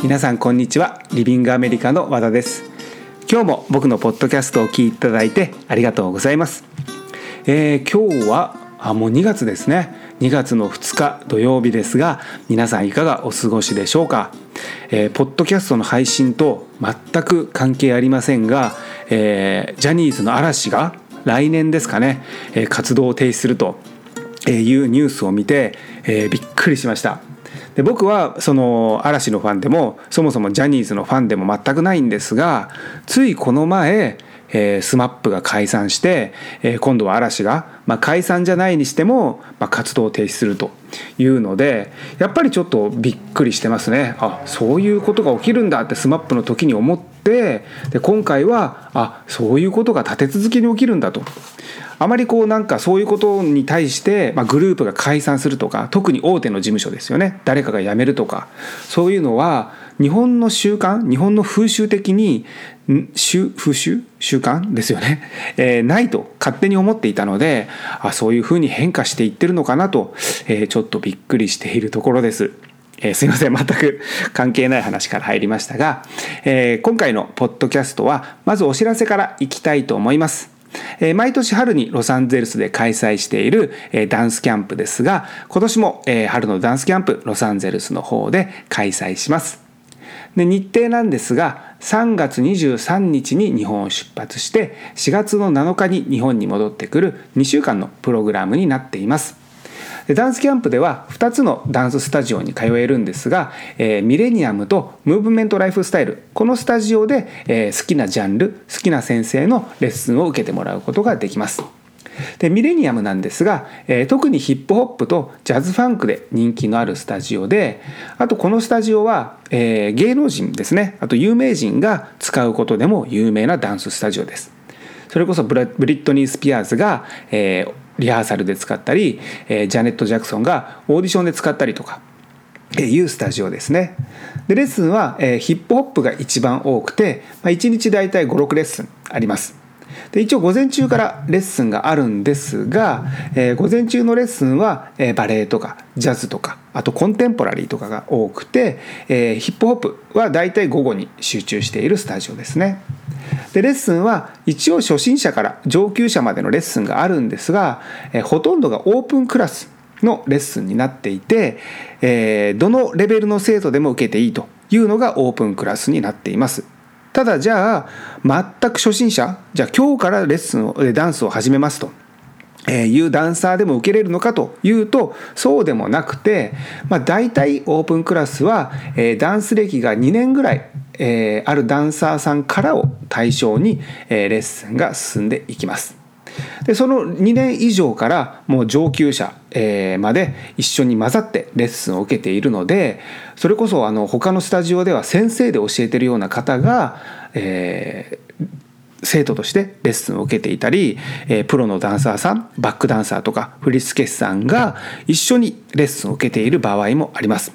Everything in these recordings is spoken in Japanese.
皆さんこんにちは。リビングアメリカの和田です。今日も僕のポッドキャストを聞いていただいてありがとうございます、えー、今日はあもう2月ですね。2月の2日土曜日ですが皆さんいかがお過ごしでしょうか、えー、ポッドキャストの配信と全く関係ありませんが、えー、ジャニーズの嵐が来年ですかね、えー、活動を停止するというニュースを見て、えー、びっくりしました。で僕はその嵐のファンでもそもそもジャニーズのファンでも全くないんですがついこの前えー、スマップが解散して、えー、今度は嵐が、まあ、解散じゃないにしても、まあ、活動を停止するというのでやっぱりちょっとびっくりしてますね。あそういうことが起きるんだってスマップの時に思ってで今回はあそういうことが立て続けに起きるんだと。あまりこうなんかそういうことに対して、まあ、グループが解散するとか特に大手の事務所ですよね。誰かが辞めるとか。そういうのは日本の習慣日本の風習的に風習？習慣？ですよね、えー、ないと勝手に思っていたのであそういうふうに変化していってるのかなと、えー、ちょっとびっくりしているところです。えー、すいません。全く関係ない話から入りましたが、えー、今回のポッドキャストはまずお知らせからいきたいと思います。え毎年春にロサンゼルスで開催しているえダンスキャンプですが今年もえ春のダンスキャンプロサンゼルスの方で開催します。で日程なんですが3月23日に日本を出発して4月の7日に日本に戻ってくる2週間のプログラムになっています。でダンスキャンプでは2つのダンススタジオに通えるんですが、えー、ミレニアムとムーブメントライフスタイル。このスタジオで、えー、好きなジャンル好きな先生のレッスンを受けてもらうことができます。でミレニアムなんですが、えー、特にヒップホップとジャズファンクで人気のあるスタジオであとこのスタジオは、えー、芸能人ですね。あと有名人が使うことでも有名なダンススタジオです。それこそブリットニー・スピアーズが、えー、リハーサルで使ったり、えー、ジャネット・ジャクソンがオーディションで使ったりとかいうスタジオですね。でレッスンは、えー、ヒップホップが一番多くて、まあ、1日大体56レッスンあります。で一応午前中からレッスンがあるんですが、えー、午前中のレッスンは、えー、バレエとかジャズとかあとコンテンポラリーとかが多くて、えー、ヒップホップは大体午後に集中しているスタジオですね。でレッスンは一応初心者から上級者までのレッスンがあるんですが、えー、ほとんどがオープンクラスのレッスンになっていて、えー、どのレベルの生徒でも受けていいというのがオープンクラスになっています。ただじゃあ全く初心者じゃあ今日からレッスンをダンスを始めますと。えいうダンサーでも受けれるのかというとそうでもなくて、まあ、大体オープンクラスは、えダンス歴が2年ぐらい、えあるダンサーさんからを対象に、えレッスンが進んでいきます。でその2年以上からもう上級者、えまで一緒に混ざってレッスンを受けているのでそれこそあの他のスタジオでは先生で教えてるような方が、えー、生徒としてレッスンを受けていたり、え、プロのダンサーさんバックダンサーとか振付師さんが一緒にレッスンを受けている場合もあります。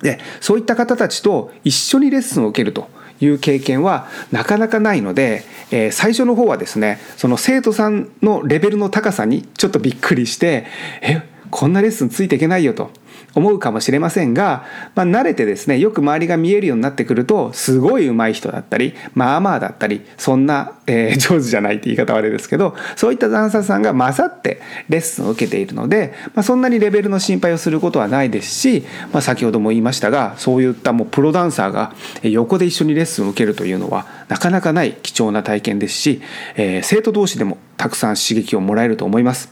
でそういった方たちと一緒にレッスンを受けるという経験はなかなかないので、えー、最初の方はですねその生徒さんのレベルの高さにちょっとびっくりしてえこんなレッスンついていけないよと。思うかもしれませんが、まあ、慣れてですねよく周りが見えるようになってくるとすごい上手い人だったりまあまあだったりそんな、えー、上手じゃないって言い方悪いですけどそういったダンサーさんが混ざってレッスンを受けているので、まあ、そんなにレベルの心配をすることはないですし、まあ、先ほども言いましたがそういったもうプロダンサーが横で一緒にレッスンを受けるというのはなかなかない貴重な体験ですし、えー、生徒同士でもたくさん刺激をもらえると思います。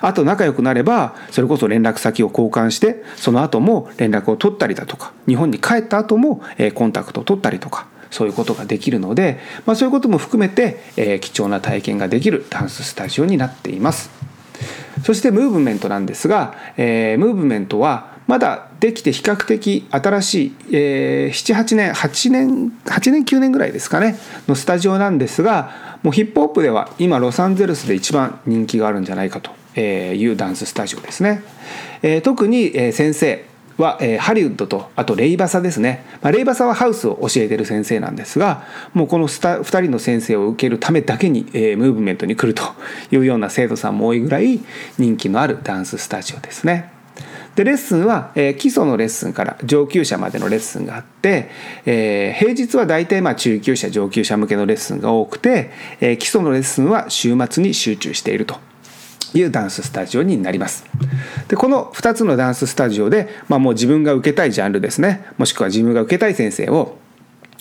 あと仲良くなればそれこそ連絡先を交換してその後も連絡を取ったりだとか日本に帰った後もコンタクトを取ったりとかそういうことができるので、まあ、そういうことも含めて、えー、貴重な体験ができるダンススタジオになっていますそしてムーブメントなんですが、えー、ムーブメントはまだできて比較的新しい、えー、78年8年8年9年ぐらいですかねのスタジオなんですがもうヒップホップでは今ロサンゼルスで一番人気があるんじゃないかというダンススタジオですねえ。特に先生はえハリウッドとあとレイバサですね、まあ、レイバサはハウスを教えてる先生なんですがもうこの2人の先生を受けるためだけにえムーブメントに来るというような生徒さんも多いぐらい人気のあるダンススタジオですね。でレッスンは、えー、基礎のレッスンから上級者までのレッスンがあって、えー、平日は大体まあ中級者上級者向けのレッスンが多くて、えー、基礎のレッスンは週末に集中していると。いうダンススタジオになりますでこの2つのダンススタジオで、まあ、もう自分が受けたいジャンルですねもしくは自分が受けたい先生を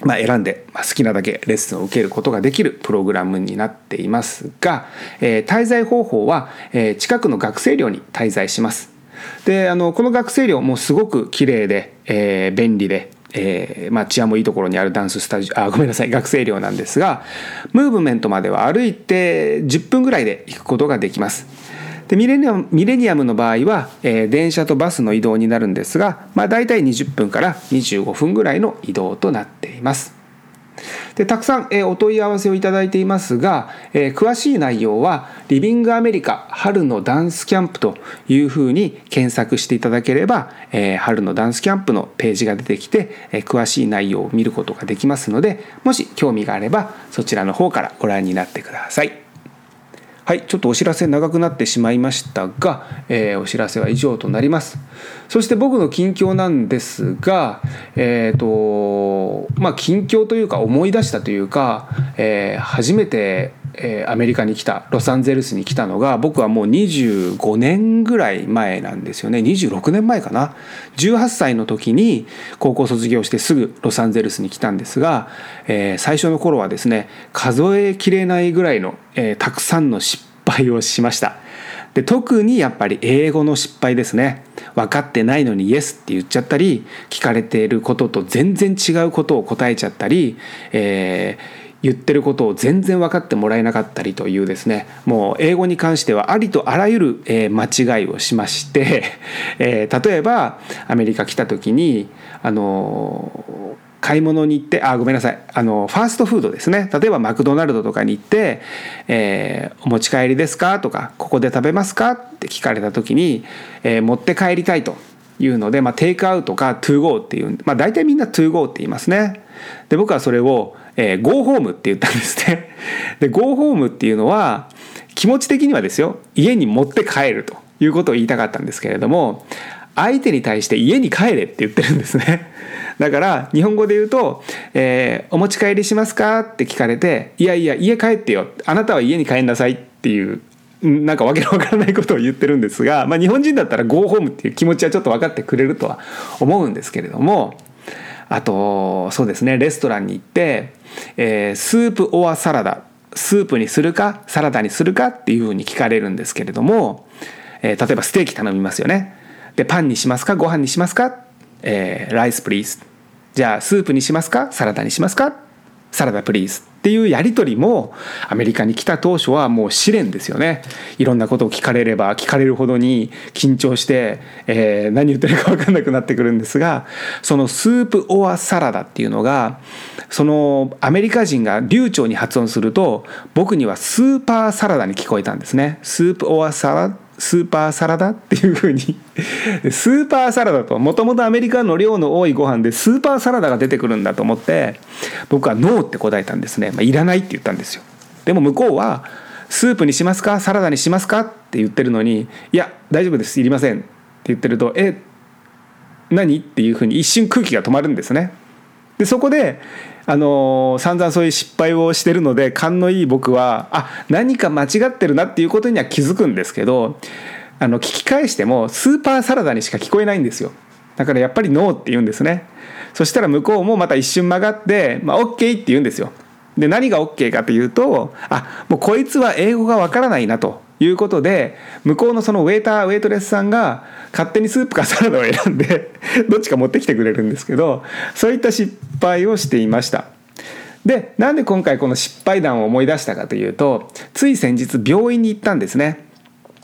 まあ、選んで、まあ、好きなだけレッスンを受けることができるプログラムになっていますが、えー、滞在方法は、えー、近くの学生寮に滞在します。であのこの学生寮もすごく綺麗で、えー、便利でえーまあ、治安もいいところにあるダンススタジオ あごめんなさい学生寮なんですがムーブメントまでは歩いて10分ぐらいで行くことができますでミレニアムミレニアムの場合は、えー、電車とバスの移動になるんですが、まあ、大体20分から25分ぐらいの移動となっています。でたくさん、え、お問い合わせをいただいていますが、え、詳しい内容は「リビングアメリカ春のダンスキャンプ」というふうに検索していただければ、え、春のダンスキャンプのページが出てきて、え詳しい内容を見ることができますのでもし興味があればそちらの方からご覧になってください。はいちょっとお知らせ長くなってしまいましたが、えー、お知らせは以上となります。そして僕の近況なんですがえっ、ー、とまあ近況というか思い出したというか、えー、初めてえアメリカに来たロサンゼルスに来たのが僕はもう25年ぐらい前なんですよね。26年前かな。18歳の時に高校卒業してすぐロサンゼルスに来たんですが、えー、最初の頃はですね数えきれないぐらいの、えー、たくさんの失敗をしました。で特にやっぱり英語の失敗ですね。分かってないのにイエスって言っちゃったり聞かれていることと全然違うことを答えちゃったり、えー言ってることを全然分かってもらえなかったりというですねもう英語に関してはありとあらゆる、え間違いをしまして、え例えばアメリカ来た時にあの買い物に行ってあごめんなさいあのファーストフードですね例えばマクドナルドとかに行って「えー、お持ち帰りですか?」とか「ここで食べますか?」って聞かれた時に、えー、持って帰りたいというので、まあ、テイクアウトか to go っていう、まあ、大体みんな to go って言いますねで僕はそれをえー、 go home って言ったんですね。で、 go home っていうのは、気持ち的にはですよ、家に持って帰るということを言いたかったんですけれども、相手に対して家に帰れって言ってるんですね。だから日本語で言うと、えー、お持ち帰りしますか?」って聞かれて「いやいや家帰ってよあなたは家に帰んなさい」っていうなんかわけのわからないことを言ってるんですが、まあ、日本人だったら「ゴーホーム」っていう気持ちはちょっと分かってくれるとは思うんですけれどもあとそうですねレストランに行って、えー、 soup or salad。スープにするかサラダにするかっていうふうに聞かれるんですけれども、えー、例えばステーキ頼みますよね。でパンにしますかご飯にしますか、えー、 rice please。じゃあスープにしますか？サラダにしますか？ salad please。っていうやり取りもアメリカに来た当初はもう試練ですよね。いろんなことを聞かれれば聞かれるほどに緊張して、えー、何言ってるか分かんなくなってくるんですがそのスープ・オア・サラダっていうのがそのアメリカ人が流暢に発音すると僕にはスーパーサラダに聞こえたんですね。スープ・オア・サラダスーパーサラダっていうふうに。スーパーサラダともともとアメリカの量の多いご飯でスーパーサラダが出てくるんだと思って僕はノーって答えたんですね、まあ、いらないって言ったんですよ。でも向こうはスープにしますか？サラダにしますか？って言ってるのにいや大丈夫です。いりませんって言ってるとえ何？っていうふうに一瞬空気が止まるんですね。でそこであの散々そういう失敗をしてるので勘のいい僕はあ何か間違ってるなっていうことには気づくんですけどあの聞き返してもスーパーサラダにしか聞こえないんですよ。だからやっぱりノーって言うんですね。そしたら向こうもまた一瞬曲がって、まあ、OK って言うんですよ。で何が OK かというとあもうこいつは英語がわからないなと。いうことで向こうのそのウェイターウェイトレスさんが勝手にスープかサラダを選んで どっちか持ってきてくれるんですけどそういった失敗をしていました。でなんで今回この失敗談を思い出したかというとつい先日病院に行ったんですね。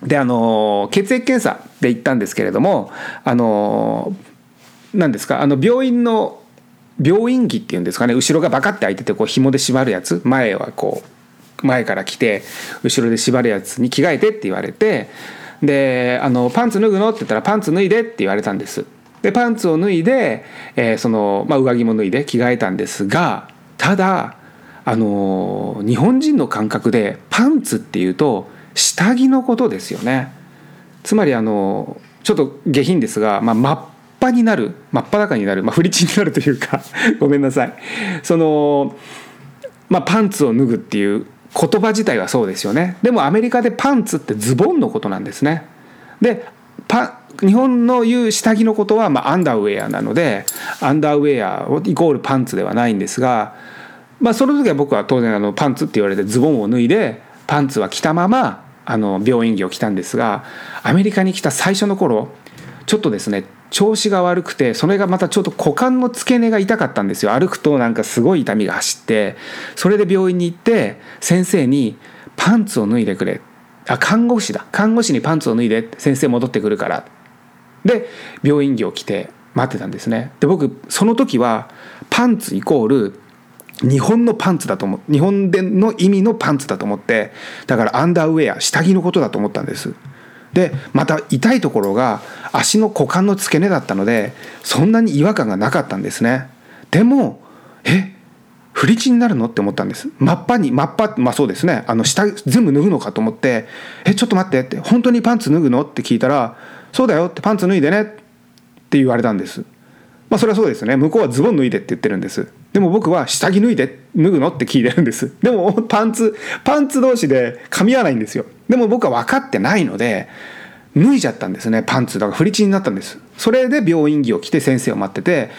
であの血液検査で行ったんですけれどもあの何ですかあの病院の病院着っていうんですかね後ろがバカって開いててこう紐で縛るやつ前はこう前から来て後ろで縛るやつに着替えてって言われてであのパンツ脱ぐの？って言ったらパンツ脱いでって言われたんです。でパンツを脱いで、えー、その、まあ、上着も脱いで着替えたんですがただあの日本人の感覚でパンツっていうと下着のことですよね。つまりあのちょっと下品ですが、まあ、真っ裸になる真っ裸になる、まあ、フリチになるというか ごめんなさい。その、まあ、パンツを脱ぐっていう言葉自体はそうですよね。でもアメリカでパンツってズボンのことなんですね。でパ日本の言う下着のことは、ま、アンダーウェアなのでアンダーウェアイコールパンツではないんですが、まあ、その時は僕は当然あのパンツって言われてズボンを脱いでパンツは着たままあの病院着を着たんですがアメリカに来た最初の頃ちょっとですね調子が悪くてそれがまたちょっと股間の付け根が痛かったんですよ。歩くとなんかすごい痛みが走ってそれで病院に行って先生に「パンツを脱いでくれ」あ看護師だ。看護師にパンツを脱いで先生戻ってくるから。で病院着を着て待ってたんですね。で僕その時はパンツイコール日本のパンツだと思う。日本での意味のパンツだと思ってだからアンダーウェア下着のことだと思ったんです。でまた痛いところが足の股間の付け根だったのでそんなに違和感がなかったんですね。でもえフリチになるのって思ったんです。真っ赤に真っ赤まあそうですね。あの下全部脱ぐのかと思って「えちょっと待って」って「本当にパンツ脱ぐの?」って聞いたら「そうだよ」って「パンツ脱いでね」って言われたんです。まあそれはそうですね。向こうはズボン脱いでって言ってるんです。でも僕は下着脱いで脱ぐのって聞いてるんです。でもパンツパンツ同士で噛み合わないんですよ。でも僕は分かってないので脱いじゃったんですねパンツ。だからフリチになったんです。それで病院着を着て先生を待ってて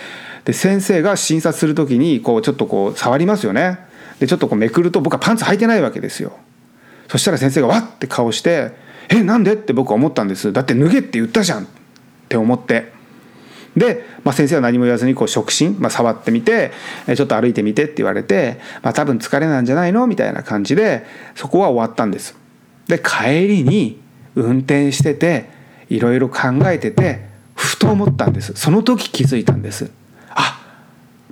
で先生が診察する時にこうちょっとこう触りますよね。でちょっとこうめくると僕はパンツ履いてないわけですよ。そしたら先生がわって顔して「えなんで?」って僕は思ったんです。だって脱げって言ったじゃん。って思って。で、まあ、先生は何も言わずにこう触診、まあ、触ってみてちょっと歩いてみてって言われて、まあ、多分疲れなんじゃないの？みたいな感じでそこは終わったんです。で帰りに運転してていろいろ考えててふと思ったんです。その時気づいたんです。あ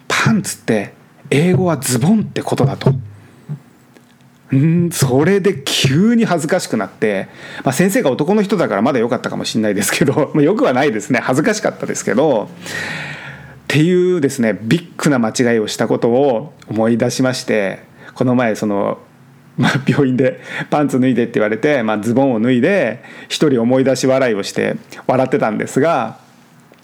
パンツって英語はズボンってことだと。んそれで急に恥ずかしくなって、まあ、先生が男の人だからまだ良かったかもしれないですけど、まあ、よくはないですね。恥ずかしかったですけどっていうですねビッグな間違いをしたことを思い出しましてこの前そのまあ、病院でパンツ脱いでって言われて、まあ、ズボンを脱いで一人思い出し笑いをして笑ってたんですが、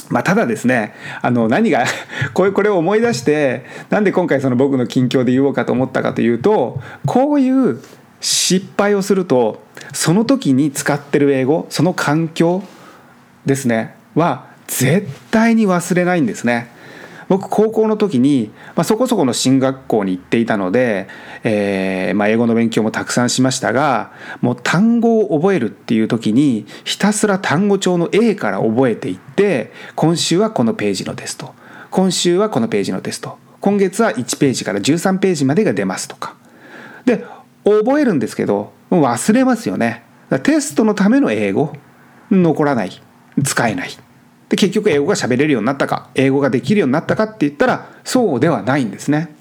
まあ、ただですねあの何が これこれを思い出してなんで今回その僕の近況で言おうかと思ったかというとこういう失敗をするとその時に使ってる英語その環境ですねは絶対に忘れないんですね。僕高校の時に、まあ、そこそこの進学校に行っていたので、えーまあ、英語の勉強もたくさんしましたがもう単語を覚えるっていう時にひたすら単語帳の A から覚えていって今週はこのページのテスト今週はこのページのテスト今月は1ページから13ページまでが出ますとか。で覚えるんですけど忘れますよね。テストのための英語残らない使えない。で結局英語が喋れるようになったか英語ができるようになったかって言ったらそうではないんですね。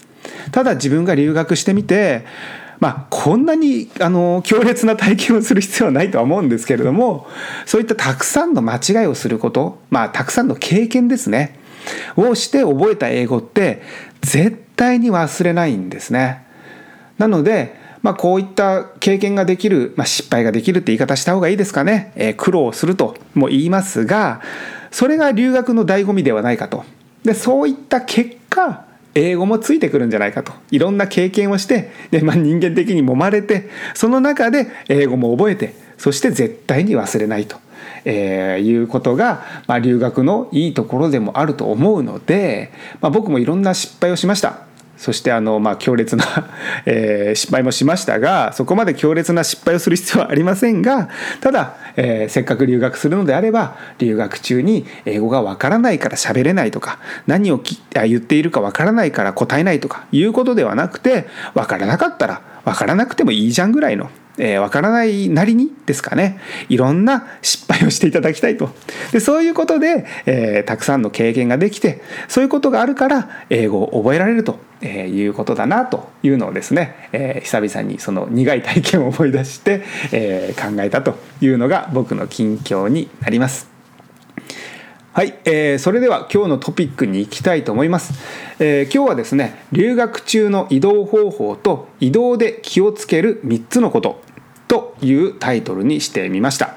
ただ自分が留学してみてまあこんなにあの強烈な体験をする必要はないとは思うんですけれどもそういったたくさんの間違いをすることまあたくさんの経験ですねをして覚えた英語って絶対に忘れないんですね。なのでまあ、こういった経験ができる、まあ、失敗ができるって言い方した方がいいですかね、えー、苦労するとも言いますがそれが留学の醍醐味ではないかと。でそういった結果英語もついてくるんじゃないかと。いろんな経験をしてで、まあ、人間的に揉まれてその中で英語も覚えてそして絶対に忘れないと、えー、いうことが、まあ、留学のいいところでもあると思うので、まあ、僕もいろんな失敗をしました。そしてあの、まあ、強烈な えー、失敗もしましたがそこまで強烈な失敗をする必要はありませんがただ、えー、せっかく留学するのであれば留学中に英語がわからないから喋れないとか何をき言っているかわからないから答えないとかいうことではなくてわからなかったらわからなくてもいいじゃんぐらいのえー、分からないなりにですかね。いろんな失敗をしていただきたいと。でそういうことで、えー、たくさんの経験ができてそういうことがあるから英語を覚えられると、えー、いうことだなというのをですね、えー、久々にその苦い体験を思い出して、えー、考えたというのが僕の近況になります。はい、えー、それでは今日のトピックに行きたいと思います、えー、今日はですね留学中の移動方法と移動で気をつける3つのこと。というタイトルにしてみました。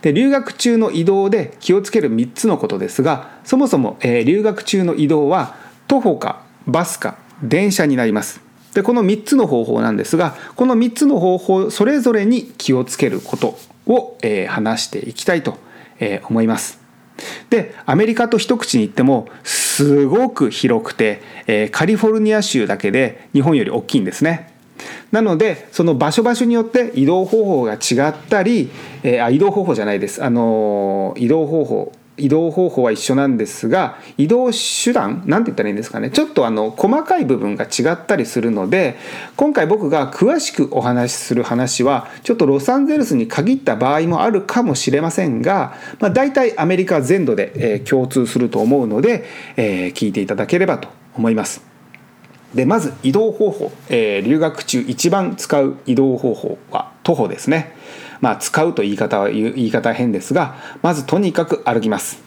で留学中の移動で気をつける3つのことですがそもそも、えー、留学中の移動は徒歩かバスか電車になります。でこの3つの方法なんですがこの3つの方法それぞれに気をつけることを、えー、話していきたいと、えー、思います。でアメリカと一口に言ってもすごく広くて、えー、カリフォルニア州だけで日本より大きいんですね。なのでその場所場所によって移動方法が違ったり、えー、あ移動方法じゃないですあの移動方法移動方法は一緒なんですが移動手段何て言ったらいいんですかねちょっとあの細かい部分が違ったりするので今回僕が詳しくお話しする話はちょっとロサンゼルスに限った場合もあるかもしれませんが、まあ、大体アメリカ全土で、え共通すると思うので、えー、聞いていただければと思います。でまず移動方法、えー、留学中一番使う移動方法は徒歩ですね。まあ、使うと言い方は言い方変ですがまずとにかく歩きます。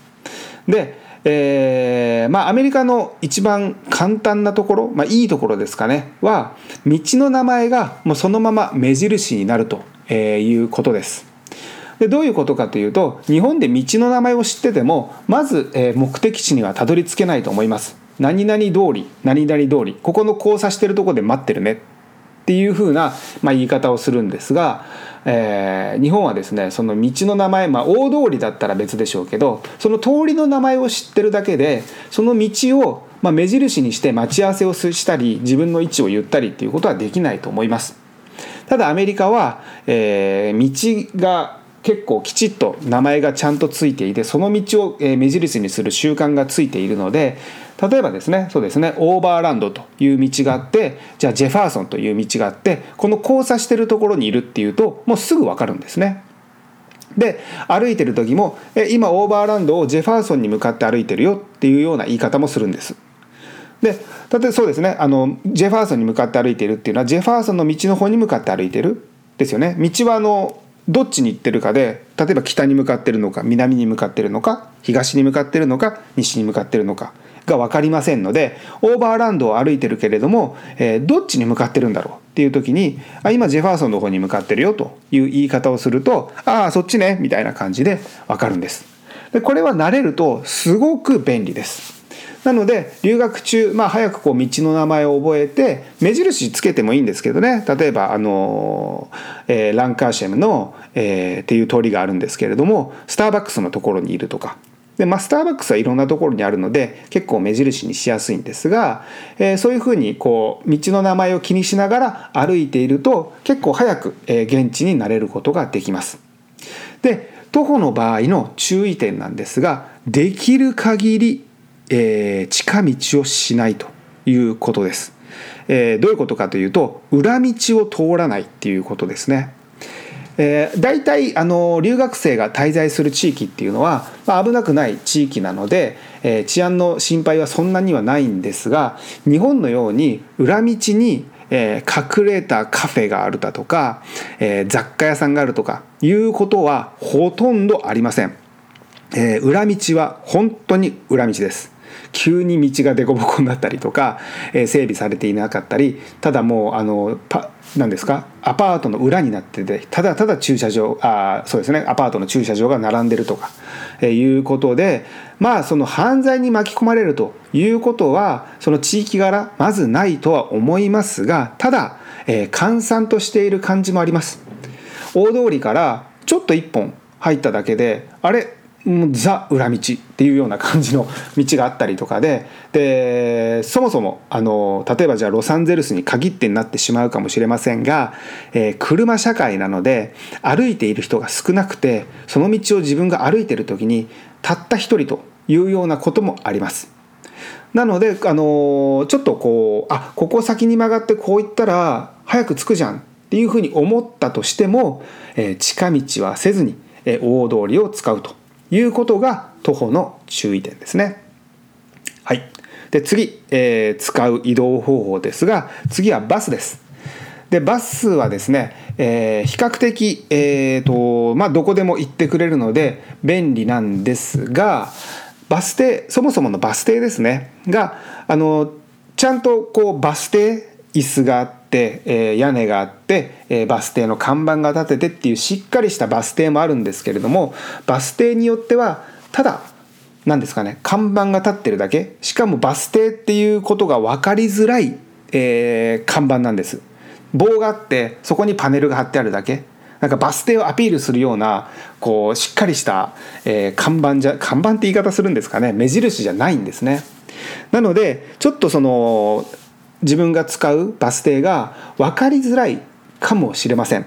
で、えー、まあアメリカの一番簡単なところ、まあ、いいところですかね。は道の名前がもうそのまま目印になるということです。でどういうことかというと日本で道の名前を知っててもまず、目的地にはたどり着けないと思います。何々通り何々通りここの交差してるとこで待ってるねっていうふうな、まあ、言い方をするんですがえー、日本はですねその道の名前、まあ、大通りだったら別でしょうけどその通りの名前を知ってるだけでその道を、まあ、目印にして待ち合わせをしたり自分の位置を言ったりっていうことはできないと思います。ただアメリカは、えー、道が結構きちっと名前がちゃんとついていてその道を目印にする習慣がついているので例えばですねそうですねオーバーランドという道があってじゃあジェファーソンという道があってこの交差してるところにいるっていうともうすぐ分かるんですね。で歩いてる時もえ今オーバーランドをジェファーソンに向かって歩いてるよっていうような言い方もするんです。で例えばそうですねあのジェファーソンに向かって歩いてるっていうのはジェファーソンの道の方に向かって歩いてるですよね。道はあのどっちに行ってるかで例えば北に向かってるのか南に向かってるのか東に向かってるのか西に向かってるのかが分かりませんのでオーバーランドを歩いてるけれども、えー、どっちに向かってるんだろう？っていう時にあ今ジェファーソンの方に向かってるよという言い方をするとああそっちねみたいな感じで分かるんです。でこれは慣れるとすごく便利です。なので留学中、まあ、早くこう道の名前を覚えて目印つけてもいいんですけどね例えばあの、えー、ランカーシェムの、えー、っていう通りがあるんですけれどもスターバックスのところにいるとかで、まあ、スターバックスはいろんなところにあるので結構目印にしやすいんですが、えー、そういうふうにこう道の名前を気にしながら歩いていると結構早く、えー、現地に慣れることができます。で徒歩の場合の注意点なんですができる限り、えー、近道をしないということです。え、どういうことかというと裏道を通らないっていうことですね。えー、大体あの留学生が滞在する地域っていうのは、まあ、危なくない地域なので、えー、治安の心配はそんなにはないんですが日本のように裏道にえー、隠れたカフェがあるだとか、え、雑貨屋さんがあるとかいうことはほとんどありません、え、裏道は本当に裏道です。急に道が凸凹になったりとか、えー、整備されていなかったりただもうあのパ何ですかアパートの裏になっててただただ駐車場あそうですねアパートの駐車場が並んでるとか、えー、いうことでまあその犯罪に巻き込まれるということはその地域柄まずないとは思いますがただ、えー、閑散としている感じもあります。大通りからちょっと一本入っただけであれザ裏道っていうような感じの道があったりとかででそもそもあの例えばじゃあロサンゼルスに限ってになってしまうかもしれませんが、えー、車社会なので歩いている人が少なくてその道を自分が歩いてる時にたった一人というようなこともあります。なので、あのちょっとこうあここ先に曲がってこう行ったら早く着くじゃんっていうふうに思ったとしても、えー、近道はせずに、えー、大通りを使うということが徒歩の注意点ですね。はい。で次、えー、使う移動方法ですが次はバスです。でバスはですね、えー、比較的、えーとまあ、どこでも行ってくれるので便利なんですがバス停そもそものバス停ですねがあのちゃんとこうバス停椅子があって、えー、屋根があって、えー、バス停の看板が立ててっていうしっかりしたバス停もあるんですけれどもバス停によってはただ何ですかね看板が立ってるだけ。しかもバス停っていうことが分かりづらい、えー、看板なんです。棒があってそこにパネルが貼ってあるだけ。なんかバス停をアピールするようなこうしっかりした、えー、看板じゃ看板って言い方するんですかね。目印じゃないんですね。なのでちょっとその自分が使うバス停が分かりづらいかもしれません。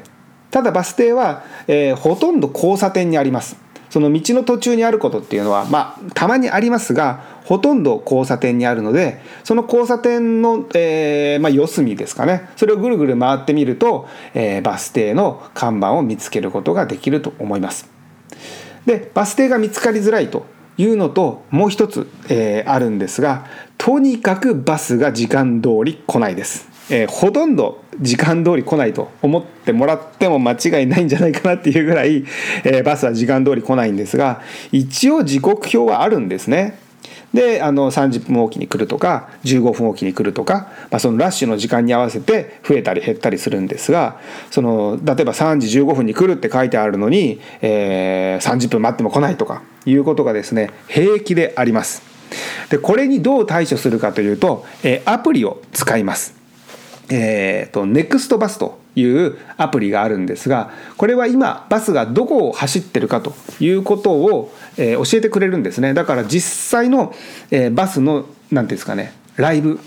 ただバス停は、えー、ほとんど交差点にあります。その道の途中にあることっていうのはまあたまにありますがほとんど交差点にあるのでその交差点の、えーまあ、四隅ですかね。それをぐるぐる回ってみると、えー、バス停の看板を見つけることができると思います。でバス停が見つかりづらいというのともう一つ、えー、あるんですがとにかくバスが時間通り来ないです、えー、ほとんど時間通り来ないと思ってもらっても間違いないんじゃないかなっていうぐらい、えー、バスは時間通り来ないんですが一応時刻表はあるんですねであの30分おきに来るとか15分おきに来るとか、まあ、そのラッシュの時間に合わせて増えたり減ったりするんですがその例えば3時15分に来るって書いてあるのに、えー、30分待っても来ないとかいうことがですね平気であります。でこれにどう対処するかというと、え、アプリを使います。えーと、ネクストバスというアプリがあるんですがこれは今バスがどこを走ってるかということを、えー、教えてくれるんですねだから実際の、えー、バスの何ていうんですかねライブ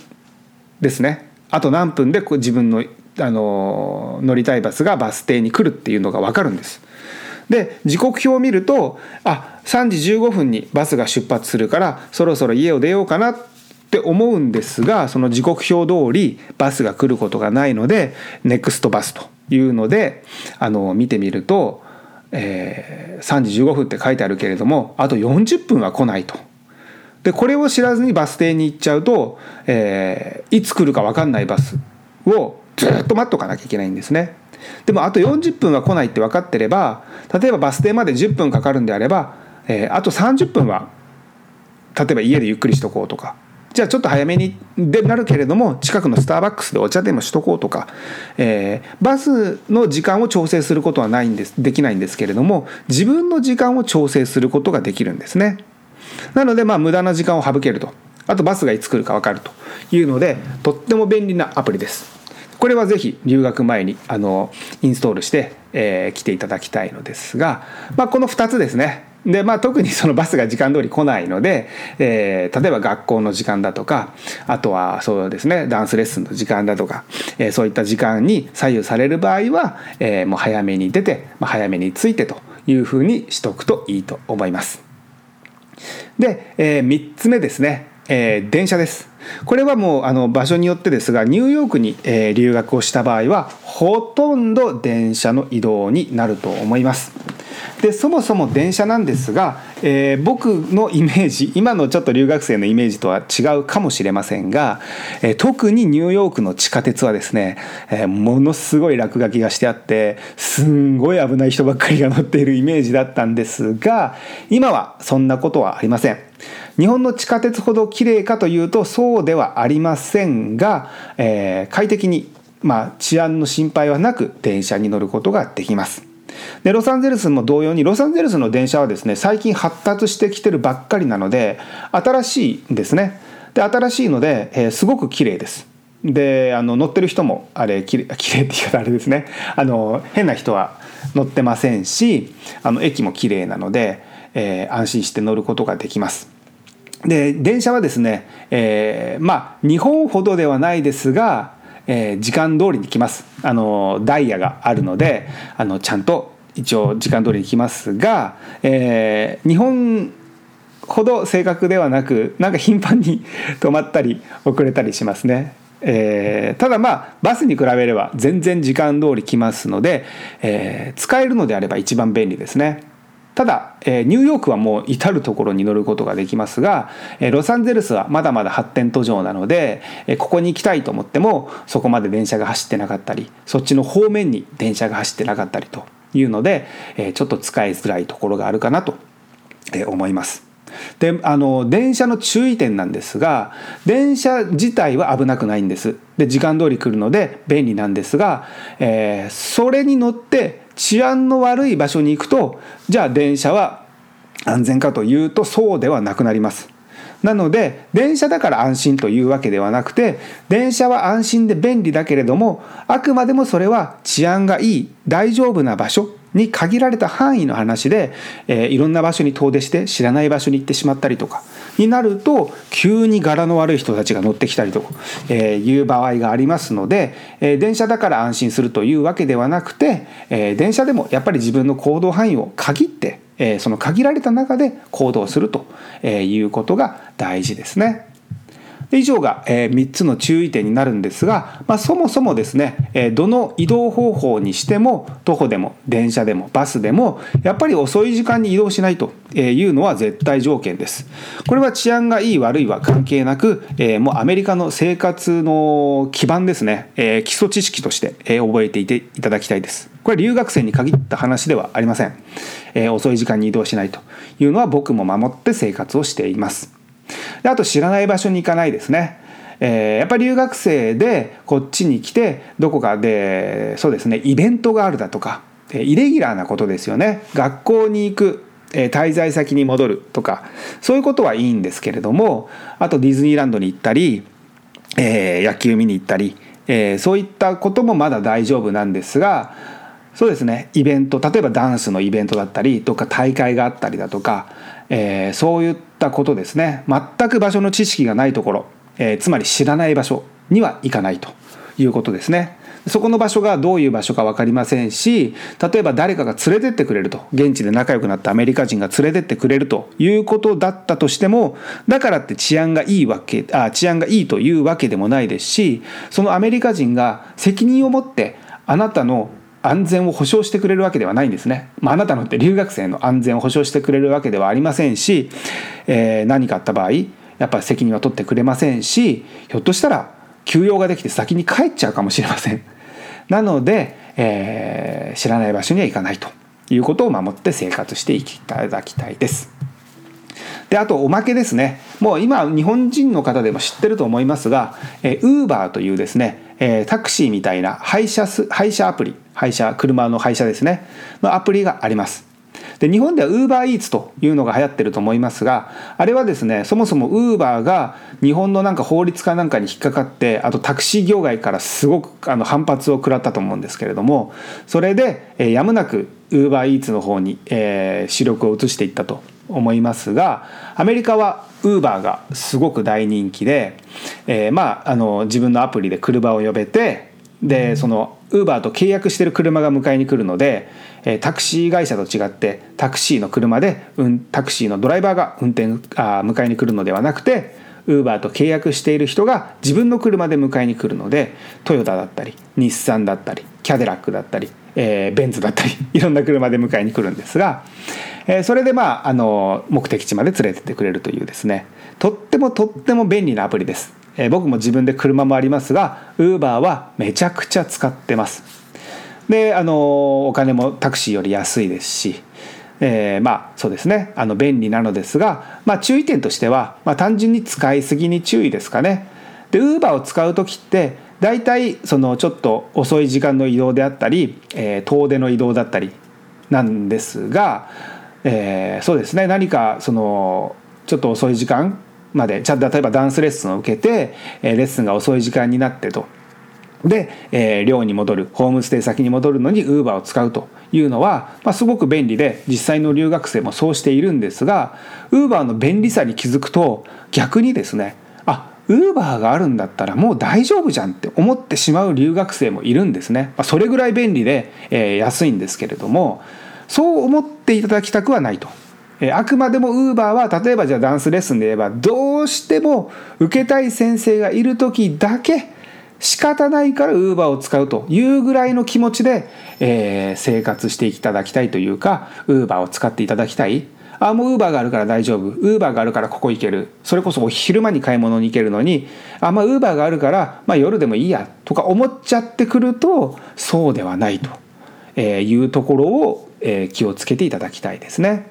ですねあと何分で自分の、あの乗りたいバスがバス停に来るっていうのが分かるんです。で時刻表を見るとあ3時15分にバスが出発するからそろそろ家を出ようかなって思うんですがその時刻表通りバスが来ることがないのでネクストバスというのであの見てみると、えー、3時15分って書いてあるけれどもあと40分は来ないと。でこれを知らずにバス停に行っちゃうと、えー、いつ来るか分かんないバスをずっと待っとかなきゃいけないんですね。でもあと40分は来ないって分かってれば例えばバス停まで10分かかるんであれば、えー、あと30分は例えば家でゆっくりしとこうとかじゃあちょっと早めにでなるけれども近くのスターバックスでお茶でもしとこうとか、えー、バスの時間を調整することはないんですできないんですけれども自分の時間を調整することができるんですね。なのでまあ無駄な時間を省けるとあとバスがいつ来るか分かるというのでとっても便利なアプリです。これはぜひ留学前にあのインストールして、えー、来ていただきたいのですが、まあ、この2つですねでまあ、特にそのバスが時間通り来ないので、えー、例えば学校の時間だとかあとはそうですねダンスレッスンの時間だとか、えー、そういった時間に左右される場合は、えー、もう早めに出て、まあ、早めに着いてというふうにしとくといいと思います。で、えー、3つ目ですね、えー、電車です。これはもうあの場所によってですがニューヨークに、えー、留学をした場合はほとんど電車の移動になると思います。でそもそも電車なんですが、えー、僕のイメージ今のちょっと留学生のイメージとは違うかもしれませんが、えー、特にニューヨークの地下鉄はですね、えー、ものすごい落書きがしてあってすんごい危ない人ばっかりが乗っているイメージだったんですが今はそんなことはありません。日本の地下鉄ほど綺麗かというとそうではありませんが、えー、快適に、まあ、治安の心配はなく電車に乗ることができます。でロサンゼルスも同様にロサンゼルスの電車はですね最近発達してきてるばっかりなので新しいんですね。で新しいので、えー、すごく綺麗です。であの乗ってる人もあれきれきれいって言い方あれですね。あの変な人は乗ってませんしあの駅も綺麗なので、えー、安心して乗ることができます。で電車はですね、えー、まあ日本ほどではないですがえー、時間通りに来ますあのダイヤがあるのであのちゃんと一応時間通りに来ますが、えー、日本ほど正確ではなくなんか頻繁に止まったり遅れたりしますね。えー、ただまあバスに比べれば全然時間通り来ますので、えー、使えるのであれば一番便利ですね。ただ、えー、ニューヨークはもう至る所に乗ることができますが、えー、ロサンゼルスはまだまだ発展途上なので、えー、ここに行きたいと思ってもそこまで電車が走ってなかったりそっちの方面に電車が走ってなかったりというので、えー、ちょっと使いづらいところがあるかなとえ思います。であの電車の注意点なんですが電車自体は危なくないんですで時間通り来るので便利なんですが、えー、それに乗って治安の悪い場所に行くとじゃあ電車は安全かというとそうではなくなります。なので電車だから安心というわけではなくて電車は安心で便利だけれどもあくまでもそれは治安がいい大丈夫な場所に限られた範囲の話で、えー、いろんな場所に遠出して知らない場所に行ってしまったりとかになると急に柄の悪い人たちが乗ってきたりとえいう場合がありますので、え電車だから安心するというわけではなくて、え電車でもやっぱり自分の行動範囲を限って、えその限られた中で行動するということが大事ですね。以上が、え3つの注意点になるんですが、まあ、そもそもですね、えどの移動方法にしても徒歩でも電車でもバスでもやっぱり遅い時間に移動しないというのは絶対条件です。これは治安がいい悪いは関係なく、えもうアメリカの生活の基盤ですね、え基礎知識として、え覚えていていただきたいです。これは留学生に限った話ではありません。え遅い時間に移動しないというのは僕も守って生活をしています。であと知らない場所に行かないですね。えー、やっぱり留学生でこっちに来てどこかでそうですねイベントがあるだとかイレギュラーなことですよね学校に行く滞在先に戻るとかそういうことはいいんですけれどもあとディズニーランドに行ったり、えー、野球見に行ったり、えー、そういったこともまだ大丈夫なんですがそうですねイベント例えばダンスのイベントだったりどっか大会があったりだとかえー、そういったことですね全く場所の知識がないところ、えー、つまり知らない場所には行かないということですね。そこの場所がどういう場所か分かりませんし例えば誰かが連れてってくれると現地で仲良くなったアメリカ人が連れてってくれるということだったとしてもだからって治安がいいわけあ治安がいいというわけでもないですしそのアメリカ人が責任を持ってあなたの安全を保障してくれるわけではないんですね。まあ、あなたのって留学生の安全を保障してくれるわけではありませんし、えー、何かあった場合やっぱり責任は取ってくれませんしひょっとしたら休養ができて先に帰っちゃうかもしれません。なので、えー、知らない場所には行かないということを守って生活していただきたいです。であとおまけですねもう今日本人の方でも知ってると思いますがウーバーというですね、えー、タクシーみたいな配車す配車アプリ配車車の配車ですね。のアプリがあります。で日本では UberEats というのが流行ってると思いますがあれはですねそもそも Uber が日本のなんか法律かなんかに引っかかってあとタクシー業界からすごくあの反発を食らったと思うんですけれどもそれで、えー、やむなく UberEats の方に、えー、主力を移していったと。思いますがアメリカはウーバーがすごく大人気で、えー、まああの自分のアプリで車を呼べてでそのウーバーと契約してる車が迎えに来るので、えー、タクシー会社と違ってタクシーの車で、うん、タクシーのドライバーが運転あ迎えに来るのではなくてウーバーと契約している人が自分の車で迎えに来るのでトヨタだったり日産だったりキャデラックだったり、えー、ベンツだったりいろんな車で迎えに来るんですが、えー、それでまああの目的地まで連れてってくれるというですねとってもとっても便利なアプリです。えー、僕も自分で車もありますがウーバーはめちゃくちゃ使ってます。であのお金もタクシーより安いですし、えー、まあそうですねあの便利なのですが、まあ、注意点としては、まあ、単純に使いすぎに注意ですかね。でウーバーを使う時って大体そのちょっと遅い時間の移動であったり、えー、遠出の移動だったりなんですがえー、そうですね。何かそのちょっと遅い時間までじゃ例えばダンスレッスンを受けて、えー、レッスンが遅い時間になってと。で、えー、寮に戻るホームステイ先に戻るのにウーバーを使うというのは、まあ、すごく便利で実際の留学生もそうしているんですがウーバーの便利さに気づくと逆にですねウーバーがあるんだったらもう大丈夫じゃんって思ってしまう留学生もいるんですね。まあ、それぐらい便利で、えー、安いんですけれどもそう思っていただきたくはないと。あくまでもウーバーは例えばじゃあダンスレッスンで言えばどうしても受けたい先生がいる時だけ仕方ないからウーバーを使うというぐらいの気持ちで、えー、生活していただきたいというかウーバーを使っていただきたいあもうウーバーがあるから大丈夫ウーバーがあるからここ行けるそれこそお昼間に買い物に行けるのにあまあウーバーがあるから、まあ、夜でもいいやとか思っちゃってくるとそうではないというところをえ気をつけていただきたいですね。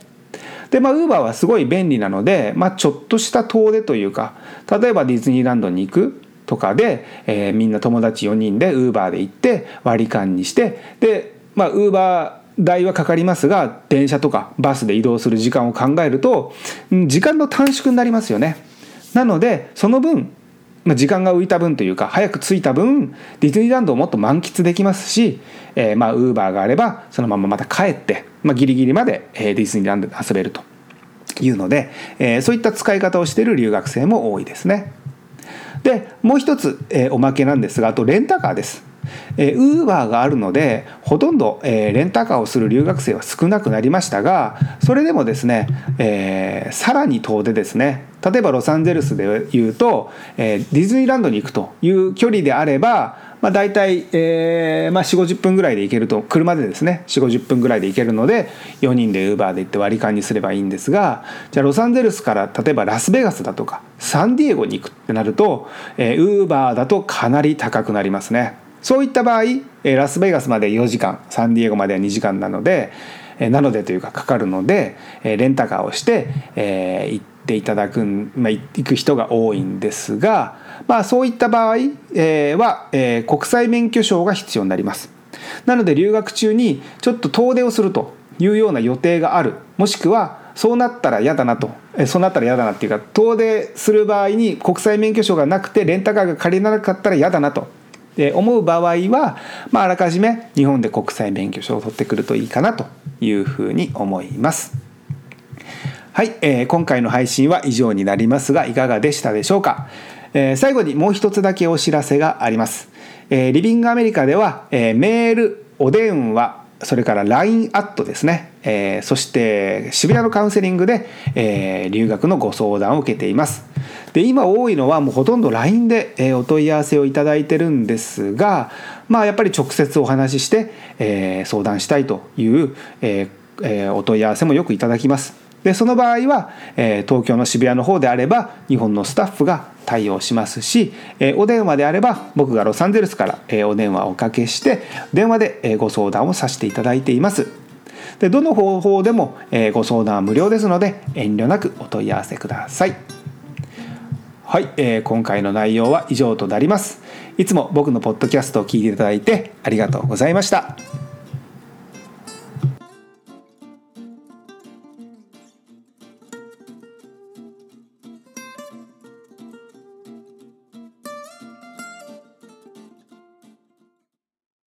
でまあウーバーはすごい便利なので、まあ、ちょっとした遠出というか例えばディズニーランドに行くとかで、えー、みんな友達4人でウーバーで行って割り勘にしてでまあウーバー代はかかりますが電車とかバスで移動する時間を考えると時間の短縮になりますよね。なのでその分時間が浮いた分というか早く着いた分ディズニーランドをもっと満喫できますし、え、まウーバーがあればそのまままた帰って、まあ、ギリギリまでディズニーランドで遊べるというので、えー、そういった使い方をしている留学生も多いですね。でもう一つ、えー、おまけなんですがあとレンタカーです。え、ウーバーがあるのでほとんど、えー、レンタカーをする留学生は少なくなりましたがそれでもですね、えー、さらに遠出ですね例えばロサンゼルスでいうと、えー、ディズニーランドに行くという距離であれば、まあ、大体、えーまあ、4 5 0分ぐらいで行けると車でですね4 5 0分ぐらいで行けるので4人でウーバーで行って割り勘にすればいいんですがじゃあロサンゼルスから例えばラスベガスだとかサンディエゴに行くってなると、えー、ウーバーだとかなり高くなりますね。そういった場合ラスベガスまで4時間サンディエゴまでは2時間なのでなのでというかかかるのでレンタカーをして、えー、行っていただく、まあ、行く人が多いんですが、まあ、そういった場合、えー、は、えー、国際免許証が必要になります。なので留学中にちょっと遠出をするというような予定があるもしくはそうなったら嫌だなとえそうなったら嫌だなっていうか遠出する場合に国際免許証がなくてレンタカーが借りなかったら嫌だなと思う場合は、まあ、あらかじめ日本で国際免許証を取ってくるといいかなというふうに思います。はい、えー、今回の配信は以上になりますがいかがでしたでしょうか、え、最後にもう一つだけお知らせがあります、え、リビングアメリカでは、え、メールお電話それから LINE アットですね、え、そして渋谷のカウンセリングで、え、留学のご相談を受けています。で今多いのはもうほとんど LINE で、え、お問い合わせをいただいてるんですがまあやっぱり直接お話しして、え、相談したいという、え、お問い合わせもよくいただきます。でその場合は、えー、東京の渋谷の方であれば日本のスタッフが対応しますし、えー、お電話であれば僕がロサンゼルスから、えー、お電話をおかけして電話で、えー、ご相談をさせていただいています。でどの方法でも、えー、ご相談は無料ですので遠慮なくお問い合わせください。はい、えー、今回の内容は以上となります。いつも僕のポッドキャストを聞いていただいてありがとうございました。